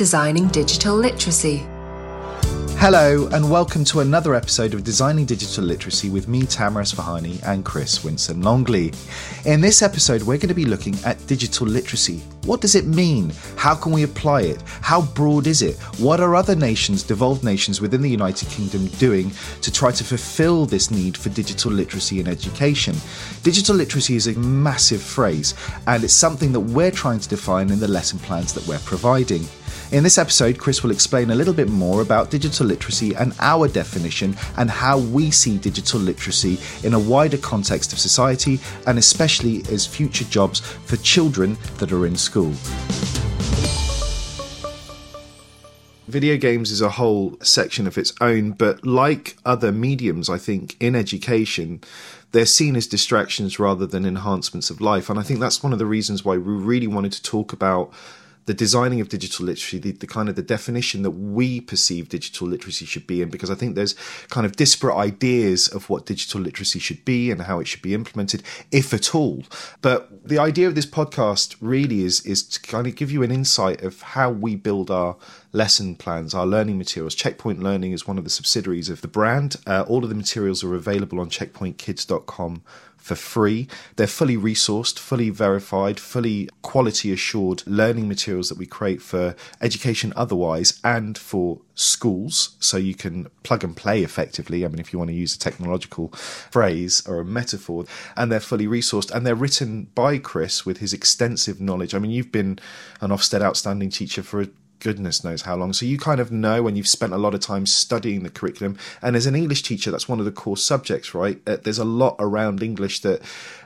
Designing Digital Literacy. Hello, and welcome to another episode of Designing Digital Literacy with me, Tamer Asfahani, and Chris Winson Longley. In this episode, we're going to be looking at digital literacy. What does it mean? How can we apply it? How broad is it? What are other nations, devolved nations within the United Kingdom, doing to try to fulfill this need for digital literacy and education? Digital literacy is a massive phrase, and it's something that we're trying to define in the lesson plans that we're providing. In this episode, Chris will explain a little bit more about digital literacy and our definition and how we see digital literacy in a wider context of society and especially as future jobs for children that are in school. Video games is a whole section of its own, but like other mediums, I think, in education, they're seen as distractions rather than enhancements of life. And I think that's one of the reasons why we really wanted to talk about the designing of digital literacy, the, the, kind of the definition that we perceive digital literacy should be in, because I think there's kind of disparate ideas of what digital literacy should be and how it should be implemented, if at all. But the idea of this podcast really is is to kind of give you an insight of how we build our lesson plans, our learning materials. Checkpoint Learning is one of the subsidiaries of the brand. Uh, all of the materials are available on checkpointkids.com for free. They're fully resourced, fully verified, fully quality assured learning materials that we create for education otherwise and for schools. So you can plug and play effectively. I mean, if you want to use a technological phrase or a metaphor, and they're fully resourced and they're written by Chris with his extensive knowledge. I mean, you've been an Ofsted outstanding teacher for goodness knows how long. So you kind of know when you've spent a lot of time studying the curriculum. And as an English teacher, that's one of the core subjects, right? Uh, there's a lot around English that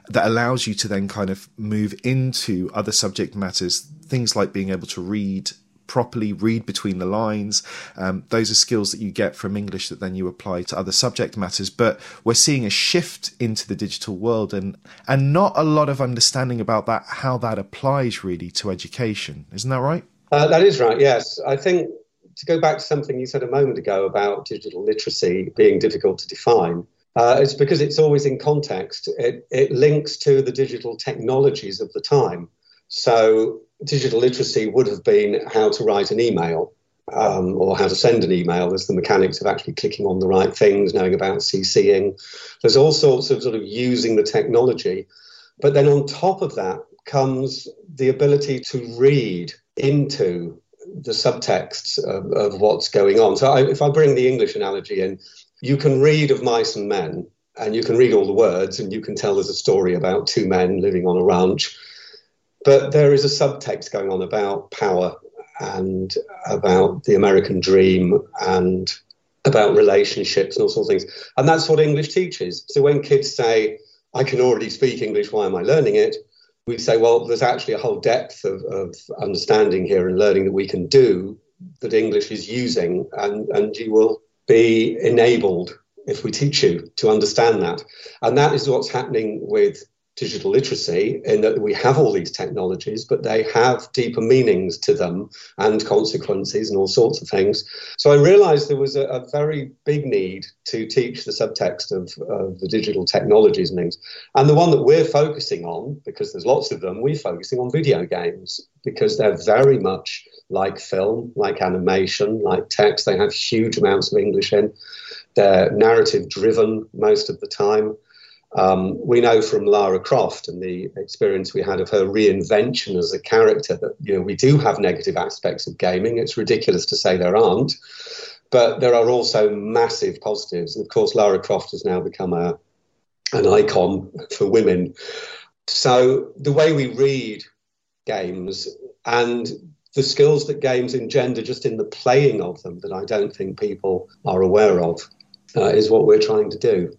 that allows you to then kind of move into other subject matters. Things like being able to read properly, read between the lines. Um, those are skills that you get from English that then you apply to other subject matters. But we're seeing a shift into the digital world and and not a lot of understanding about that, how that applies really to education. Isn't that right? Uh, that is right, yes. I think to go back to something you said a moment ago about digital literacy being difficult to define, uh, it's because it's always in context. It, it links to the digital technologies of the time. So, digital literacy would have been how to write an email um, or how to send an email. There's the mechanics of actually clicking on the right things, knowing about CCing. There's all sorts of sort of using the technology. But then on top of that comes the ability to read into the subtexts of, of what's going on. So, I, if I bring the English analogy in, you can read of mice and men, and you can read all the words, and you can tell there's a story about two men living on a ranch. But there is a subtext going on about power and about the American dream and about relationships and all sorts of things. And that's what English teaches. So when kids say, I can already speak English, why am I learning it? We say, well, there's actually a whole depth of, of understanding here and learning that we can do that English is using, and, and you will be enabled if we teach you to understand that. And that is what's happening with digital literacy in that we have all these technologies, but they have deeper meanings to them and consequences and all sorts of things. So I realized there was a, a very big need to teach the subtext of, of, the digital technologies and things. And the one that we're focusing on, because there's lots of them, we're focusing on video games because they're very much like film, like animation, like text. They have huge amounts of English in. They're narrative driven most of the time. Um, we know from Lara Croft and the experience we had of her reinvention as a character that you know we do have negative aspects of gaming. It's ridiculous to say there aren't, but there are also massive positives. And of course, Lara Croft has now become a an icon for women. So the way we read games and the skills that games engender just in the playing of them that I don't think people are aware of uh, is what we're trying to do.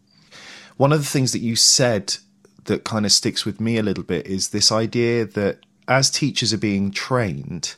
One of the things that you said that kind of sticks with me a little bit is this idea that as teachers are being trained,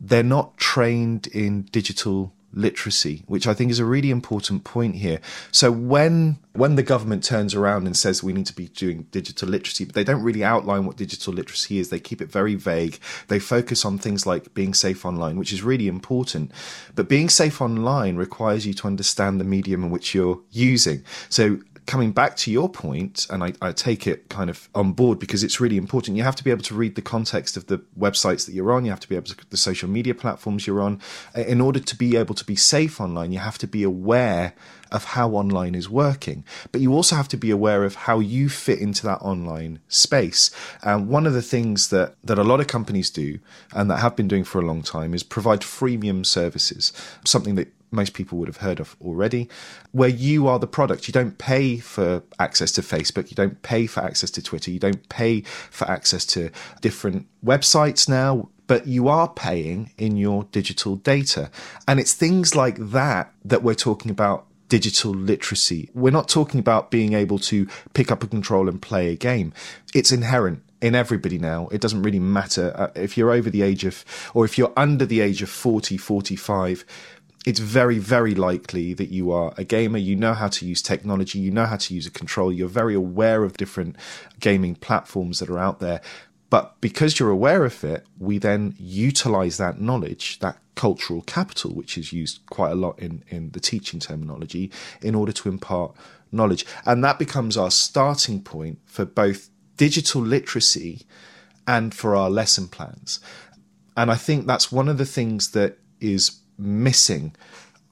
they're not trained in digital literacy, which I think is a really important point here. So when when the government turns around and says we need to be doing digital literacy, but they don't really outline what digital literacy is. They keep it very vague. They focus on things like being safe online, which is really important. But being safe online requires you to understand the medium in which you're using. So coming back to your point, and I, I, take it kind of on board because it's really important. You have to be able to read the context of the websites that you're on. You have to be able to the social media platforms you're on. Uh, in order to be able to be safe online, you have to be aware of how online is working. But you also have to be aware of how you fit into that online space. And one of the things that, that a lot of companies do and that have been doing for a long time is provide freemium services, something that most people would have heard of already, where you are the product. You don't pay for access to Facebook, you don't pay for access to Twitter, you don't pay for access to different websites now, but you are paying in your digital data. And it's things like that that we're talking about digital literacy. We're not talking about being able to pick up a control and play a game. It's inherent in everybody now. It doesn't really matter uh, if you're over the age of, or if you're under the age of 40, 45 it's very, very likely that you are a gamer. You know how to use technology. You know how to use a control. You're very aware of different gaming platforms that are out there. But because you're aware of it, we then utilize that knowledge, that cultural capital, which is used quite a lot in, in the teaching terminology, in order to impart knowledge. And that becomes our starting point for both digital literacy and for our lesson plans. And I think that's one of the things that is missing.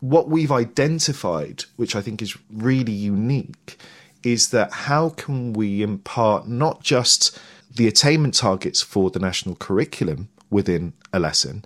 What we've identified, which I think is really unique, is that how can we impart not just the attainment targets for the national curriculum within a lesson,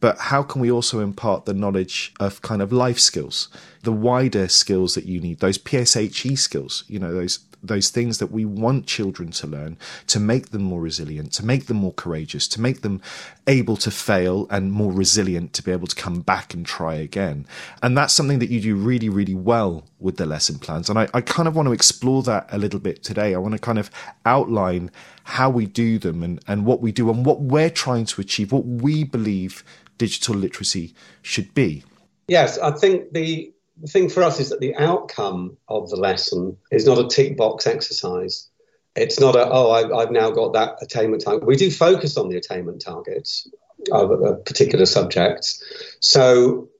but how can we also impart the knowledge of kind of life skills, the wider skills that you need, those PSHE skills, you know, those those things that we want children to learn to make them more resilient, to make them more courageous, to make them able to fail and more resilient to be able to come back and try again. And that's something that you do really, really well with the lesson plans. And I, I kind of want to explore that a little bit today. I want to kind of outline how we do them and, and what we do and what we're trying to achieve, what we believe digital literacy should be. Yes, I think the the thing for us is that the outcome of the lesson is not a tick box exercise. It's not a, oh, I, have I've now got that attainment target. We do focus on the attainment targets of particular subjects. So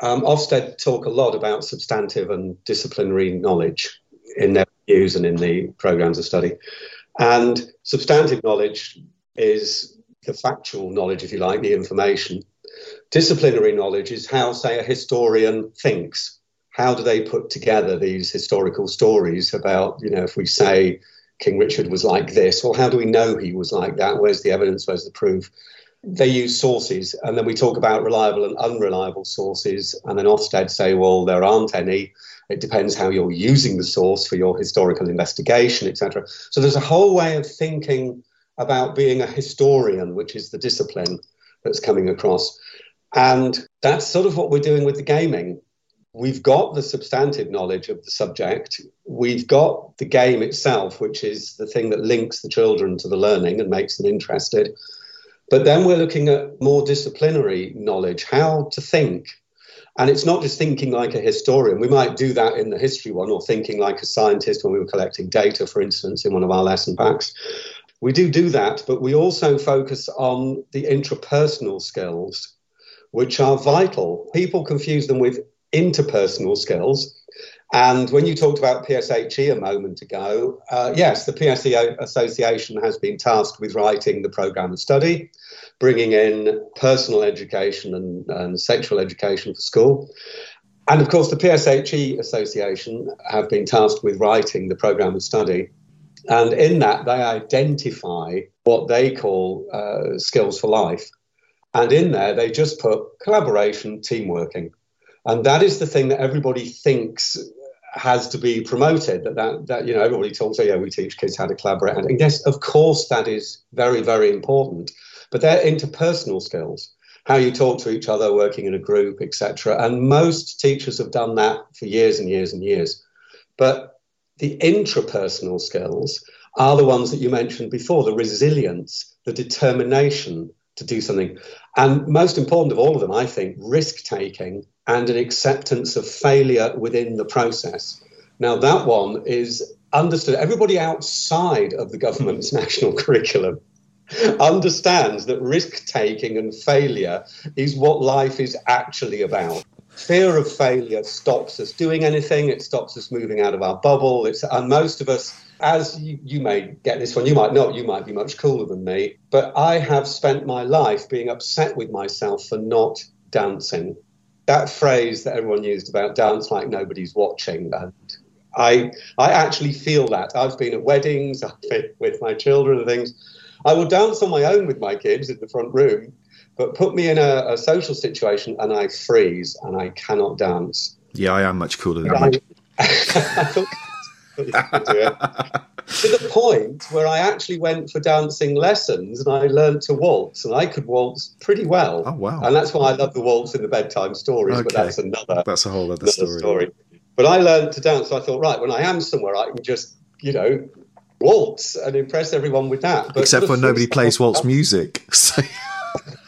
um, Ofsted talk a lot about substantive and disciplinary knowledge in their views and in the programs of study. And substantive knowledge is the factual knowledge, if you like, the information. Disciplinary knowledge is how, say, a historian thinks how do they put together these historical stories about, you know, if we say King Richard was like this, or how do we know he was like that? Where's the evidence? Where's the proof? They use sources, and then we talk about reliable and unreliable sources, and then Ofsted say, well, there aren't any. It depends how you're using the source for your historical investigation, etc. So there's a whole way of thinking about being a historian, which is the discipline that's coming across. And that's sort of what we're doing with the gaming we've got the substantive knowledge of the subject. We've got the game itself, which is the thing that links the children to the learning and makes them interested. But then we're looking at more disciplinary knowledge, how to think. And it's not just thinking like a historian. We might do that in the history one, or thinking like a scientist when we were collecting data, for instance, in one of our lesson packs. We do do that, but we also focus on the intrapersonal skills, which are vital. People confuse them with interpersonal skills. And when you talked about PSHE a moment ago, uh, yes, the PSE Association has been tasked with writing the programme of study, bringing in personal education and, and sexual education for school. And of course, the PSHE Association have been tasked with writing the programme of study. And in that, they identify what they call uh, skills for life. And in there, they just put collaboration, team working. And that is the thing that everybody thinks has to be promoted. That, that, that you know, everybody talks, oh, yeah, we teach kids how to collaborate. And yes, of course, that is very, very important. But they're interpersonal skills, how you talk to each other, working in a group, etc. And most teachers have done that for years and years and years. But the intrapersonal skills are the ones that you mentioned before the resilience, the determination to do something. And most important of all of them, I think, risk taking and an acceptance of failure within the process. Now, that one is understood. Everybody outside of the government's national curriculum understands that risk taking and failure is what life is actually about. fear of failure stops us doing anything. It stops us moving out of our bubble. It's, and most of us, as you, you may get this one, you might not, you might be much cooler than me, but I have spent my life being upset with myself for not dancing. That phrase that everyone used about dance like nobody's watching, and I, I actually feel that. I've been at weddings, I've been with my children and things. I will dance on my own with my kids in the front room, but put me in a, a social situation and I freeze and I cannot dance. Yeah, I am much cooler than you. to the point where I actually went for dancing lessons and I learned to waltz and I could waltz pretty well. Oh wow! And that's why I love the waltz in the bedtime stories. Okay. But that's another. That's a whole other story. story. But I learned to dance. So I thought, right, when I am somewhere, I can just you know waltz and impress everyone with that. But Except for nobody plays waltz music. So.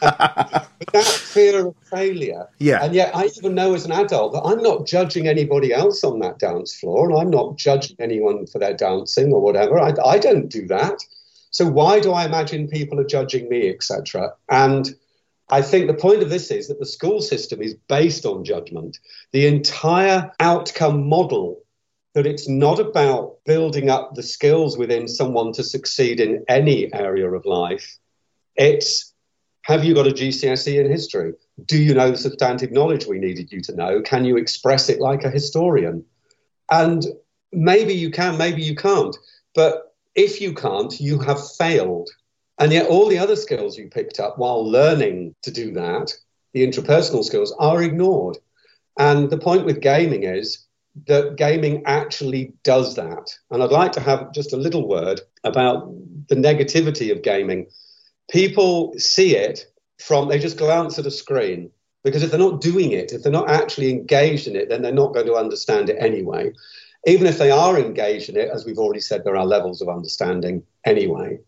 That fear of failure. Yeah. And yet, I even know as an adult that I'm not judging anybody else on that dance floor, and I'm not judging anyone for their dancing or whatever. I, I don't do that. So why do I imagine people are judging me, etc.? And I think the point of this is that the school system is based on judgment. The entire outcome model that it's not about building up the skills within someone to succeed in any area of life. It's have you got a GCSE in history? Do you know the substantive knowledge we needed you to know? Can you express it like a historian? And maybe you can, maybe you can't. But if you can't, you have failed. And yet, all the other skills you picked up while learning to do that, the intrapersonal skills, are ignored. And the point with gaming is that gaming actually does that. And I'd like to have just a little word about the negativity of gaming people see it from, they just glance at a screen. Because if they're not doing it, if they're not actually engaged in it, then they're not going to understand it anyway. Even if they are engaged in it, as we've already said, there are levels of understanding anyway.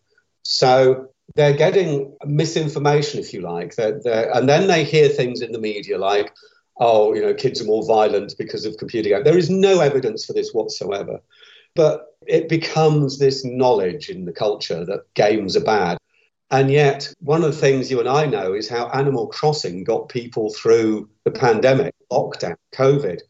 So they're getting misinformation, if you like. They're, they're, and then they hear things in the media like, oh, you know, kids are more violent because of computer games. There is no evidence for this whatsoever. But it becomes this knowledge in the culture that games are bad. And yet, one of the things you and I know is how Animal Crossing got people through the pandemic, lockdown, COVID.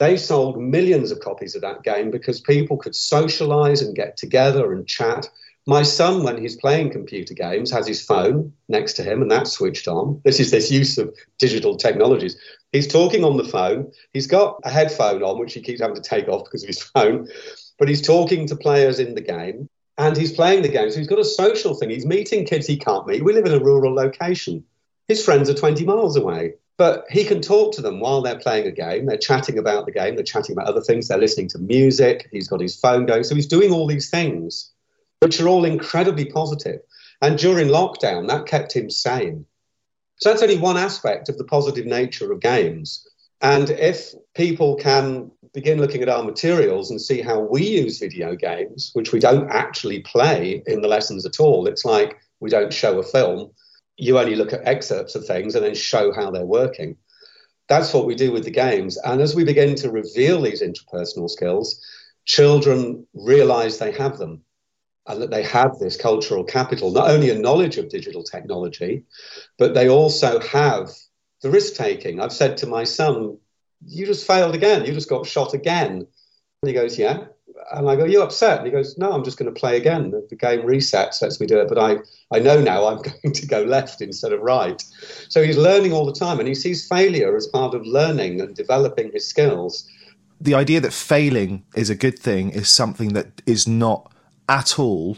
They sold millions of copies of that game because people could socialize and get together and chat. My son, when he's playing computer games, has his phone next to him and that's switched on. This is this use of digital technologies. He's talking on the phone. He's got a headphone on, which he keeps having to take off because of his phone, but he's talking to players in the game and he's playing the game. So he's got a social thing. He's meeting kids he can't meet. We live in a rural location. His friends are 20 miles away, but he can talk to them while they're playing a game. They're chatting about the game, they're chatting about other things, they're listening to music. He's got his phone going. So he's doing all these things, which are all incredibly positive. And during lockdown, that kept him sane. So that's only one aspect of the positive nature of games. And if people can begin looking at our materials and see how we use video games, which we don't actually play in the lessons at all, it's like we don't show a film. You only look at excerpts of things and then show how they're working. That's what we do with the games. And as we begin to reveal these interpersonal skills, children realize they have them and that they have this cultural capital, not only a knowledge of digital technology, but they also have the risk taking. I've said to my son, You just failed again. You just got shot again. And he goes, Yeah. And I go, you're upset? And he goes, No, I'm just going to play again. The game resets, lets me do it. But I, I know now I'm going to go left instead of right. So he's learning all the time and he sees failure as part of learning and developing his skills. The idea that failing is a good thing is something that is not at all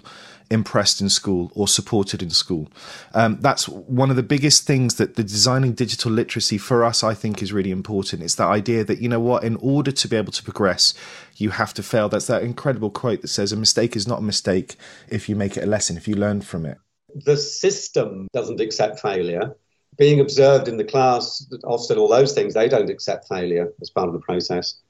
impressed in school or supported in school. Um, that's one of the biggest things that the designing digital literacy for us, I think, is really important. It's that idea that, you know what, in order to be able to progress, you have to fail. That's that incredible quote that says, a mistake is not a mistake if you make it a lesson, if you learn from it. The system doesn't accept failure. Being observed in the class, Ofsted, all those things, they don't accept failure as part of the process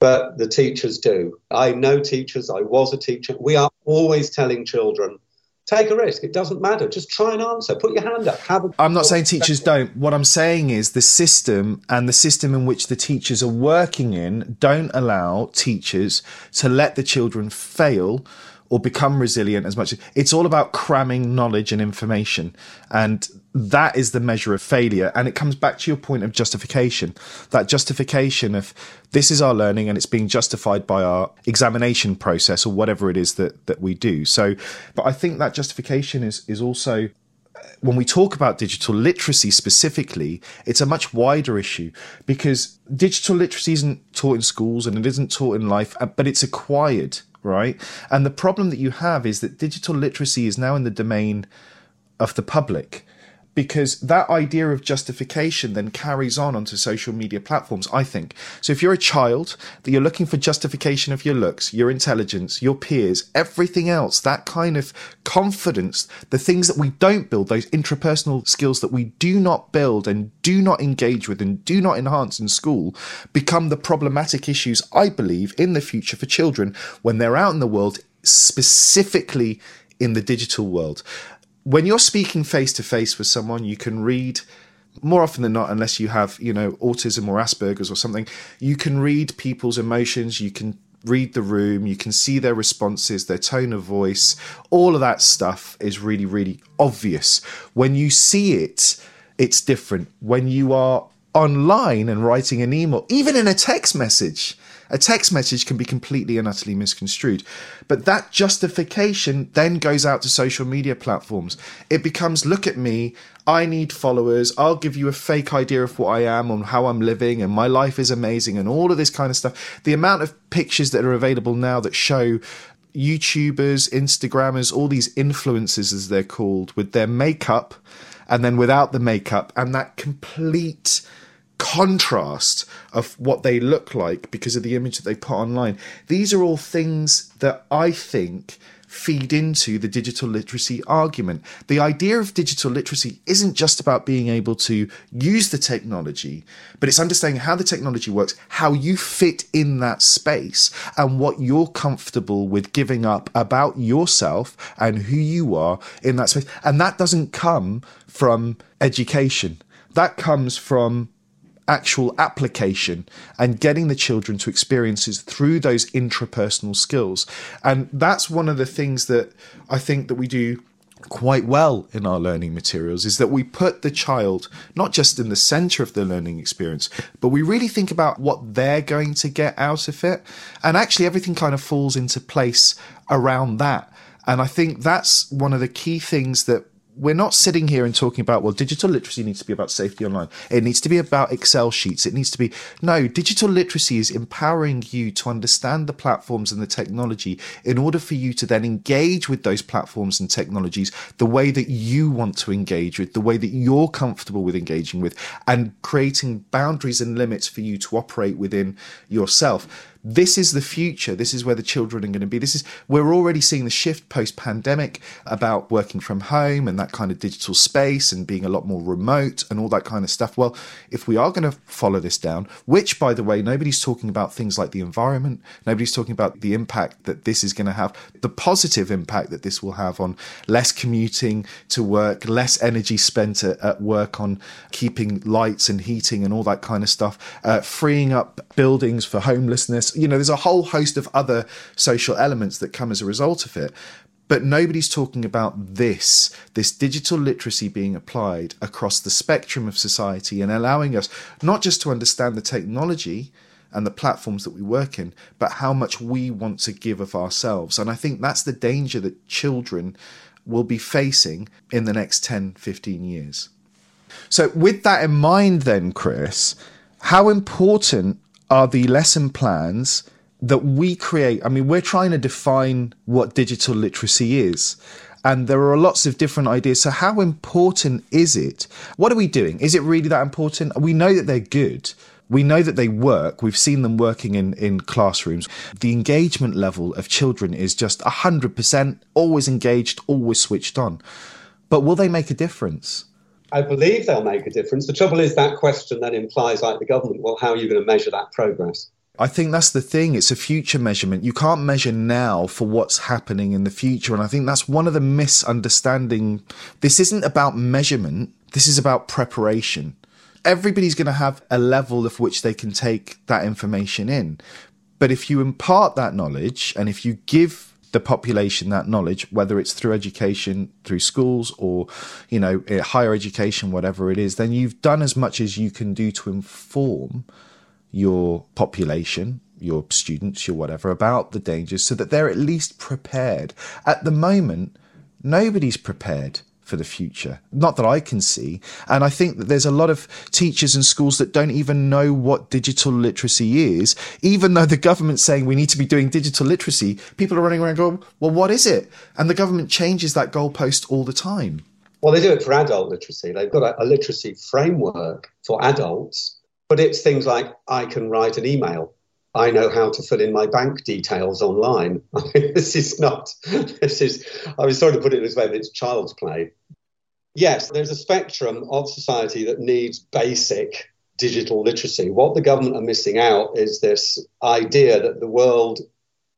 but the teachers do. I know teachers, I was a teacher. We are always telling children, take a risk. It doesn't matter. Just try and answer. Put your hand up. Have a I'm not saying teachers don't. What I'm saying is the system and the system in which the teachers are working in don't allow teachers to let the children fail or become resilient as much as it's all about cramming knowledge and information and that is the measure of failure. And it comes back to your point of justification. That justification of this is our learning and it's being justified by our examination process or whatever it is that, that we do. So, but I think that justification is, is also when we talk about digital literacy specifically, it's a much wider issue because digital literacy isn't taught in schools and it isn't taught in life, uh, but it's acquired, right? And the problem that you have is that digital literacy is now in the domain of the public because that idea of justification then carries on onto social media platforms, I think. So if you're a child, that you're looking for justification of your looks, your intelligence, your peers, everything else, that kind of confidence, the things that we don't build, those intrapersonal skills that we do not build and do not engage with and do not enhance in school, become the problematic issues, I believe, in the future for children when they're out in the world, specifically in the digital world when you're speaking face to face with someone, you can read more often than not, unless you have, you know, autism or Asperger's or something, you can read people's emotions, you can read the room, you can see their responses, their tone of voice, all of that stuff is really, really obvious. When you see it, it's different. When you are online and writing an email, even in a text message, a text message can be completely and utterly misconstrued. But that justification then goes out to social media platforms. It becomes look at me, I need followers, I'll give you a fake idea of what I am and how I'm living, and my life is amazing, and all of this kind of stuff. The amount of pictures that are available now that show YouTubers, Instagrammers, all these influencers, as they're called, with their makeup and then without the makeup, and that complete contrast of what they look like because of the image that they put online. These are all things that I think feed into the digital literacy argument. The idea of digital literacy isn't just about being able to use the technology, but it's understanding how the technology works, how you fit in that space, and what you're comfortable with giving up about yourself and who you are in that space. And that doesn't come from education. That comes from actual application and getting the children to experiences through those intrapersonal skills. And that's one of the things that I think that we do quite well in our learning materials is that we put the child not just in the center of the learning experience, but we really think about what they're going to get out of it. And actually, everything kind of falls into place around that. And I think that's one of the key things that we're not sitting here and talking about well digital literacy needs to be about safety online. It needs to be about excel sheets. It needs to be no digital literacy is empowering you to understand the platforms and the technology in order for you to then engage with those platforms and technologies the way that you want to engage with the way that you're comfortable with engaging with and creating boundaries and limits for you to operate within yourself this is the future. This is where the children are going to be. This is we're already seeing the shift post pandemic about working from home and that kind of digital space and being a lot more remote and all that kind of stuff. Well, if we are going to follow this down, which by the way, nobody's talking about things like the environment, nobody's talking about the impact that this is going to have, the positive impact that this will have on less commuting to work, less energy spent at, at work on keeping lights and heating and all that kind of stuff, uh, freeing up buildings for homelessness you know, there's a whole host of other social elements that come as a result of it. But nobody's talking about this, this digital literacy being applied across the spectrum of society and allowing us not just to understand the technology and the platforms that we work in, but how much we want to give of ourselves. And I think that's the danger that children will be facing in the next 10, 15 years. So, with that in mind, then, Chris, how important are the lesson plans that we create. I mean, we're trying to define what digital literacy is. And there are lots of different ideas. So, how important is it? What are we doing? Is it really that important? We know that they're good. We know that they work. We've seen them working in, in classrooms. The engagement level of children is just 100%, always engaged, always switched on. But will they make a difference? I believe they'll make a difference. The trouble is that question then implies, like the government, well, how are you going to measure that progress? I think that's the thing. It's a future measurement. You can't measure now for what's happening in the future. And I think that's one of the misunderstanding. This isn't about measurement. This is about preparation. Everybody's going to have a level of which they can take that information in. But if you impart that knowledge and if you give the population that knowledge, whether it's through education, through schools, or you know eh, higher education, whatever it is, then you've done as much as you can do to inform your population, your students, your whatever, about the dangers, so that they're at least prepared. At the moment, nobody's prepared for the future. Not that I can see. And I think that there's a lot of teachers and schools that don't even know what digital literacy is. Even though the government's saying we need to be doing digital literacy, people are running around going, well, what is it? And the government changes that goalpost all the time. Well, they do it for adult literacy. They've got a, a literacy framework for adults, but it's things like I can write an email I know how to fill in my bank details online. This is not, this is, I was sorry to put it this way, but it's child's play. Yes, there's a spectrum of society that needs basic digital literacy. What the government are missing out is this idea that the world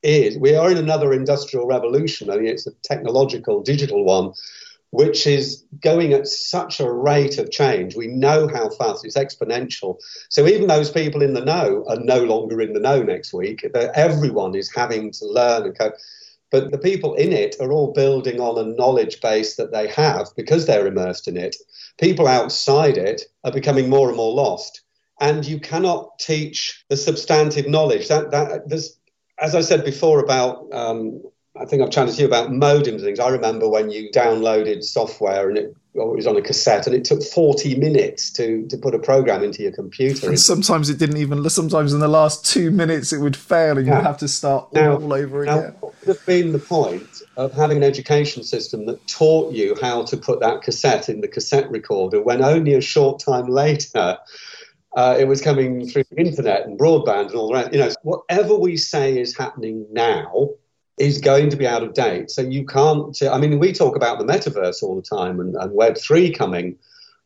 is, we are in another industrial revolution. I mean, it's a technological, digital one which is going at such a rate of change. We know how fast it's exponential. So even those people in the know are no longer in the know next week. Everyone is having to learn and cope. But the people in it are all building on a knowledge base that they have because they're immersed in it. People outside it are becoming more and more lost. And you cannot teach the substantive knowledge. That, that there's, as I said before about um, I think I've chatted to you about modems and things. I remember when you downloaded software and it, it, was on a cassette and it took 40 minutes to, to put a program into your computer. And sometimes it didn't even, sometimes in the last two minutes it would fail and you'd have to start now, all over now, again. What would have been the point of having an education system that taught you how to put that cassette in the cassette recorder when only a short time later uh, it was coming through the internet and broadband and all that. You know, whatever we say is happening now is going to be out of date. So you can't, I mean, we talk about the metaverse all the time and, and Web3 coming.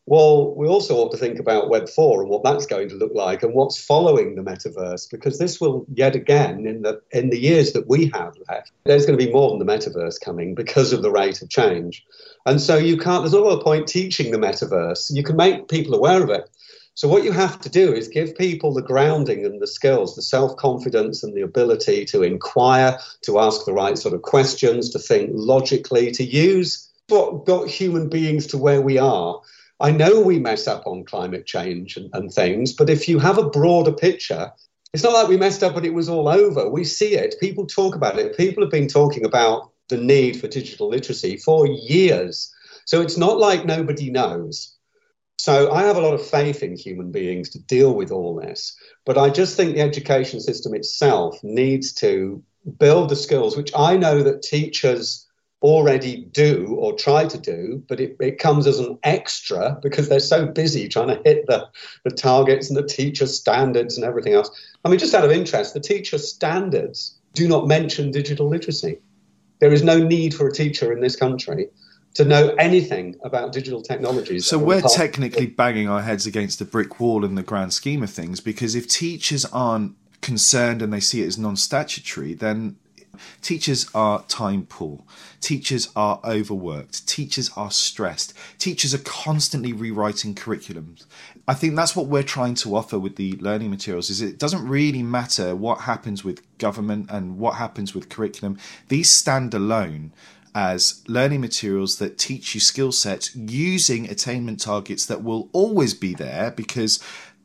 Well, we also ought to think about Web 4 and what that's going to look like and what's following the metaverse, because this will yet again, in the, in the years that we have left, there's going to be more than the metaverse coming because of the rate of change. And so you can't, there's not a point teaching the metaverse. You can make people aware of it, so, what you have to do is give people the grounding and the skills, the self confidence and the ability to inquire, to ask the right sort of questions, to think logically, to use what got human beings to where we are. I know we mess up on climate change and, and things, but if you have a broader picture, it's not like we messed up and it was all over. We see it. People talk about it. People have been talking about the need for digital literacy for years. So it's not like nobody knows. So I have a lot of faith in human beings to deal with all this. But I just think the education system itself needs to build the skills, which I know that teachers already do or try to do, but it, it comes as an extra because they're so busy trying to hit the, the targets and the teacher standards and everything else. I mean, just out of interest, the teacher standards do not mention digital literacy. There is no need for a teacher in this country to know anything about digital technologies. So we're technically banging our heads against a brick wall in the grand scheme of things because if teachers aren't concerned and they see it as non-statutory, then teachers are time poor. Teachers are overworked. Teachers are stressed. Teachers are constantly rewriting curriculums. I think that's what we're trying to offer with the learning materials is it doesn't really matter what happens with government and what happens with curriculum. These stand alone as learning materials that teach you skill sets using attainment targets that will always be there because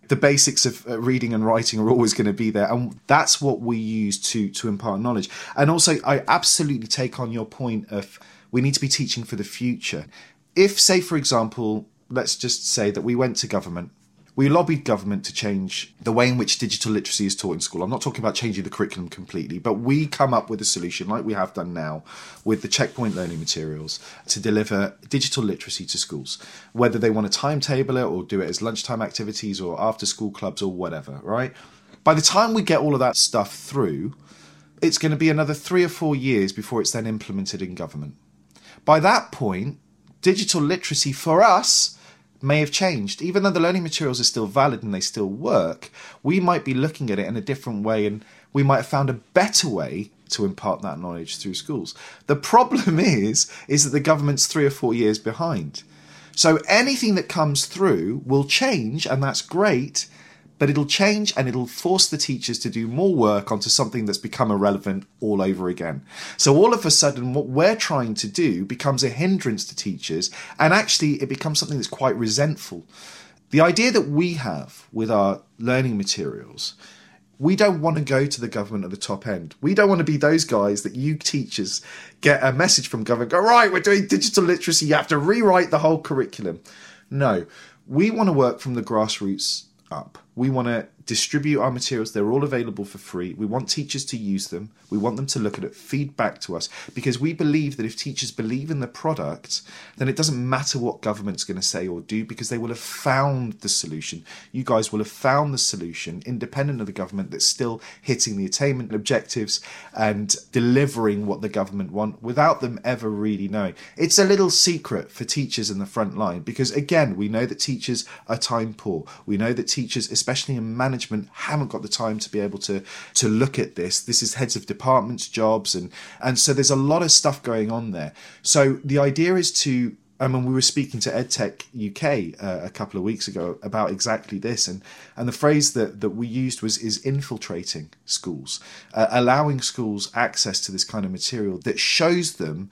the basics of uh, reading and writing are always going to be there and that's what we use to to impart knowledge. And also i absolutely take on your point of we need to be teaching for the future. If say for example let's just say that we went to government we lobbied government to change the way in which digital literacy is taught in school. I'm not talking about changing the curriculum completely, but we come up with a solution like we have done now with the checkpoint learning materials to deliver digital literacy to schools, whether they want to timetable it or do it as lunchtime activities or after school clubs or whatever, right? By the time we get all of that stuff through, it's going to be another three or four years before it's then implemented in government. By that point, digital literacy for us may have changed. Even though the learning materials are still valid and they still work, we might be looking at it in a different way and we might have found a better way to impart that knowledge through schools. The problem is is that the government's 3 or 4 years behind. So anything that comes through will change and that's great, but it'll change and it'll force the teachers to do more work onto something that's become irrelevant all over again. So all of a sudden, what we're trying to do becomes a hindrance to teachers, and actually, it becomes something that's quite resentful. The idea that we have with our learning materials we don't want to go to the government at the top end. We don't want to be those guys that you teachers get a message from government, go, right, we're doing digital literacy, you have to rewrite the whole curriculum. No, we want to work from the grassroots up. We want to distribute our materials. They're all available for free. We want teachers to use them. We want them to look at it, feedback to us, because we believe that if teachers believe in the product, then it doesn't matter what government's going to say or do, because they will have found the solution. You guys will have found the solution, independent of the government, that's still hitting the attainment objectives and delivering what the government want without them ever really knowing. It's a little secret for teachers in the front line, because again, we know that teachers are time poor. We know that teachers, especially in management, management haven't got the time to be able to to look at this. This is heads of departments jobs, and and so there's a lot of stuff going on there. So the idea is to I mean, we were speaking to EdTech UK uh, a couple of weeks ago about exactly this, and and the phrase that that we used was is infiltrating schools, uh, allowing schools access to this kind of material that shows them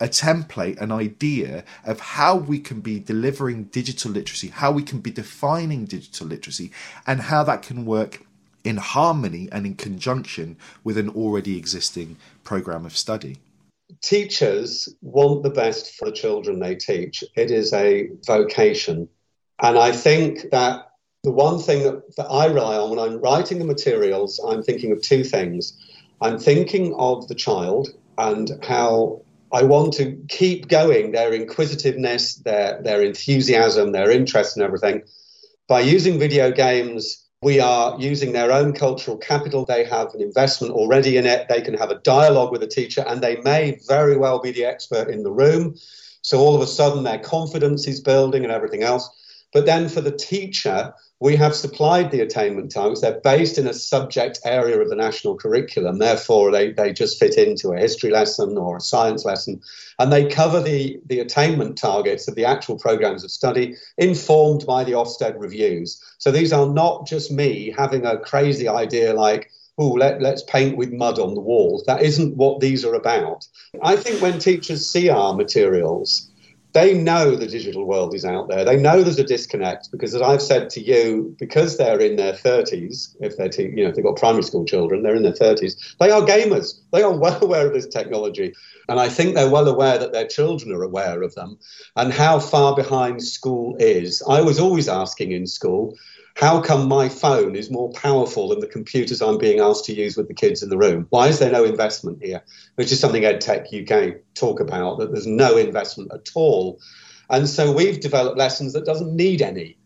a template, an idea of how we can be delivering digital literacy, how we can be defining digital literacy, and how that can work in harmony and in conjunction with an already existing program of study. Teachers want the best for the children they teach. It is a vocation. And I think that the one thing that, that I rely on when I'm writing the materials, I'm thinking of two things. I'm thinking of the child and how I want to keep going their inquisitiveness, their, their enthusiasm, their interest in everything. By using video games, we are using their own cultural capital. They have an investment already in it. They can have a dialogue with a teacher, and they may very well be the expert in the room. So all of a sudden, their confidence is building and everything else. But then for the teacher, we have supplied the attainment targets. They're based in a subject area of the national curriculum. Therefore, they, they just fit into a history lesson or a science lesson. And they cover the, the attainment targets of the actual programs of study, informed by the Ofsted reviews. So these are not just me having a crazy idea like, oh, let, let's paint with mud on the walls. That isn't what these are about. I think when teachers see our materials, they know the digital world is out there. They know there's a disconnect because, as I've said to you, because they're in their 30s, if they're te- you know if they've got primary school children, they're in their 30s. They are gamers. They are well aware of this technology, and I think they're well aware that their children are aware of them and how far behind school is. I was always asking in school how come my phone is more powerful than the computers I'm being asked to use with the kids in the room? Why is there no investment here? Which is something EdTech UK talk about, that there's no investment at all. And so we've developed lessons that doesn't need any.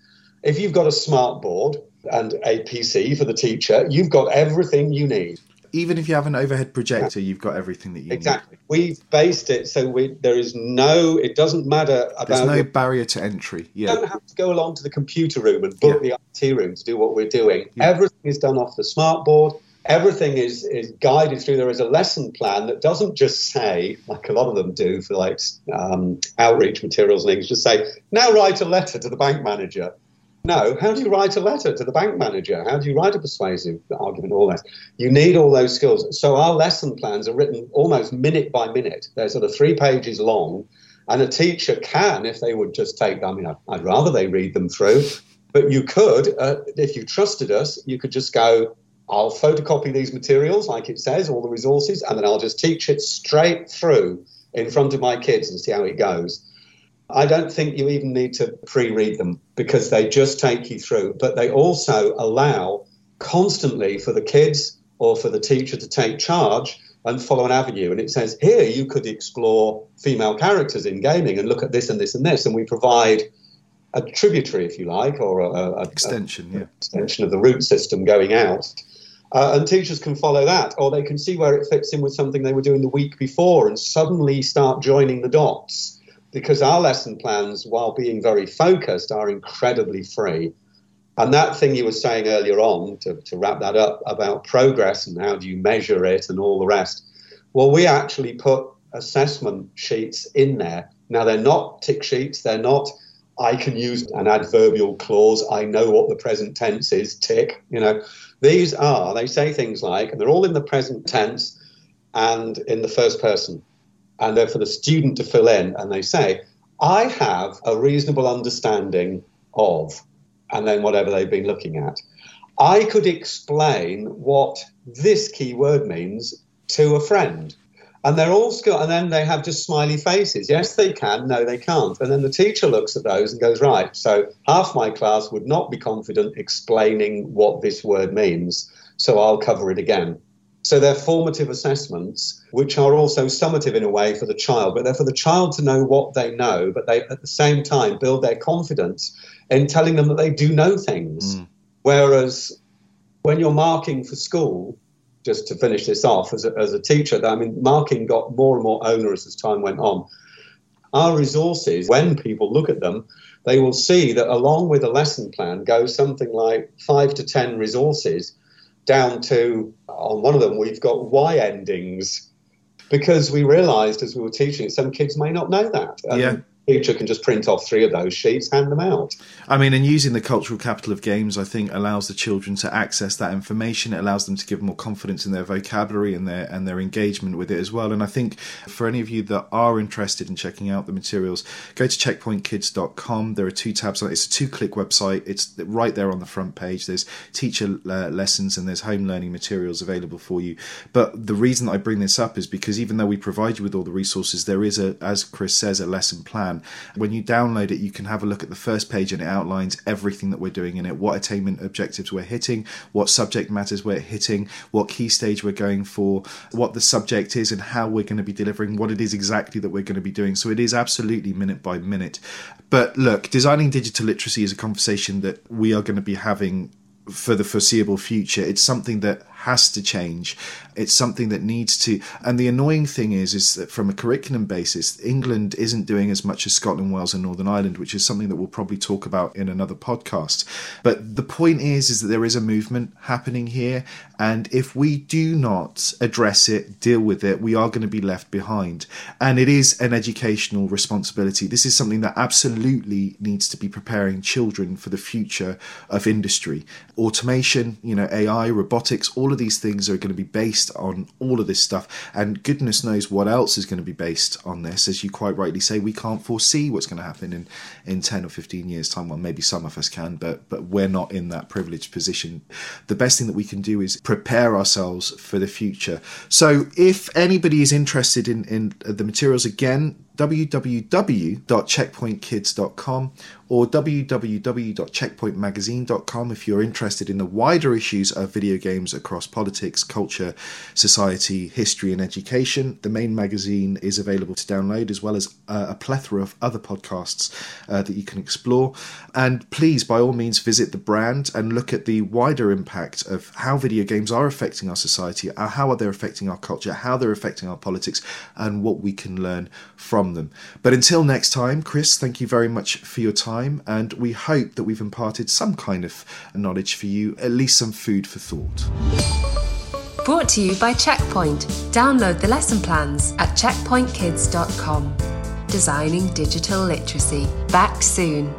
If you've got a smart board and a PC for the teacher, you've got everything you need even if you have an overhead projector, you've got everything that you exactly. need. We've based it so we, there is no. It doesn't matter about. There's no barrier to entry. Yeah. You don't have to go along to the computer room and book yeah. the IT room to do what we're doing. Yeah. Everything is done off the smart board. Everything is, is guided through. There is a lesson plan that doesn't just say, like a lot of them do for like um, outreach materials and things, just say, now write a letter to the bank manager no, how do you write a letter to the bank manager? How do you write a persuasive argument? All that. You need all those skills. So our lesson plans are written almost minute by minute. They're sort of three pages long. And a teacher can, if they would just take, I mean, I'd rather they read them through, but you could, uh, if you trusted us, you could just go, I'll photocopy these materials, like it says, all the resources, and then I'll just teach it straight through in front of my kids and see how it goes. I don't think you even need to pre read them because they just take you through, but they also allow constantly for the kids or for the teacher to take charge and follow an avenue. And it says, here you could explore female characters in gaming and look at this and this and this. And we provide a tributary, if you like, or a, a extension, a, yeah. extension of the root system going out. Uh, and teachers can follow that, or they can see where it fits in with something they were doing the week before and suddenly start joining the dots because our lesson plans, while being very focused, are incredibly free. And that thing you were saying earlier on, to, to wrap that up, about progress and how do you measure it and all the rest, well, we actually put assessment sheets in there. Now, they're not tick sheets, they're not I can use an adverbial clause. I know what the present tense is, tick. You know, these are, they say things like, and they're all in the present tense and in the first person. And they're for the student to fill in. And they say, I have a reasonable understanding of, and then whatever they've been looking at. I could explain what this key word means to a friend. And they're all school, and then they have just smiley faces. Yes, they can. No, they can't. And then the teacher looks at those and goes, right. So half my class would not be confident explaining what this word means. So I'll cover it again. So they're formative assessments, which are also summative in a way for the child, but they're for the child to know what they know, but they at the same time build their confidence in telling them that they do know things. Mm. Whereas when you're marking for school, just to finish this off, as a, as a teacher, I mean, marking got more and more onerous as time went on. Our resources, when people look at them, they will see that along with a lesson plan goes something like five to 10 resources down to, on one of them, we've got Y endings because we realized as we were teaching, some kids may not know that. And yeah teacher can just print off three of those sheets, hand them out. I mean, and using the cultural capital of games, I think allows the children to access that information. It allows them to give more confidence in their vocabulary and their and their engagement with it as well. And I think for any of you that are interested in checking out the materials, go to checkpointkids.com. There are two tabs on it. It's a two-click website. It's right there on the front page. There's teacher uh, lessons and there's home learning materials available for you. But the reason I bring this up is because even though we provide you with all the resources, there is a, as Chris says, a lesson plan when you download it, you can have a look at the first page and it outlines everything that we're doing in it what attainment objectives we're hitting, what subject matters we're hitting, what key stage we're going for, what the subject is, and how we're going to be delivering what it is exactly that we're going to be doing. So it is absolutely minute by minute. But look, designing digital literacy is a conversation that we are going to be having for the foreseeable future. It's something that has to change. It's something that needs to. And the annoying thing is, is that from a curriculum basis, England isn't doing as much as Scotland, Wales, and Northern Ireland, which is something that we'll probably talk about in another podcast. But the point is, is that there is a movement happening here, and if we do not address it, deal with it, we are going to be left behind. And it is an educational responsibility. This is something that absolutely needs to be preparing children for the future of industry, automation, you know, AI, robotics, all all of these things are going to be based on all of this stuff. And goodness knows what else is going to be based on this. As you quite rightly say, we can't foresee what's going to happen in, in 10 or 15 years' time. Well, maybe some of us can, but, but we're not in that privileged position. The best thing that we can do is prepare ourselves for the future. So if anybody is interested in, in the materials, again, www.checkpointkids.com or www.checkpointmagazine.com if you're interested in the wider issues of video games across politics, culture, society, history, and education. The main magazine is available to download as well as uh, a plethora of other podcasts uh, that you can explore. And please, by all means, visit the brand and look at the wider impact of how video games are affecting our society, uh, how are they affecting our culture, how they're affecting our politics, and what we can learn from them. But until next time, Chris, thank you very much for your time, and we hope that we've imparted some kind of knowledge for you, at least some food for thought. Brought to you by Checkpoint. Download the lesson plans at checkpointkids.com. Designing digital literacy. Back soon.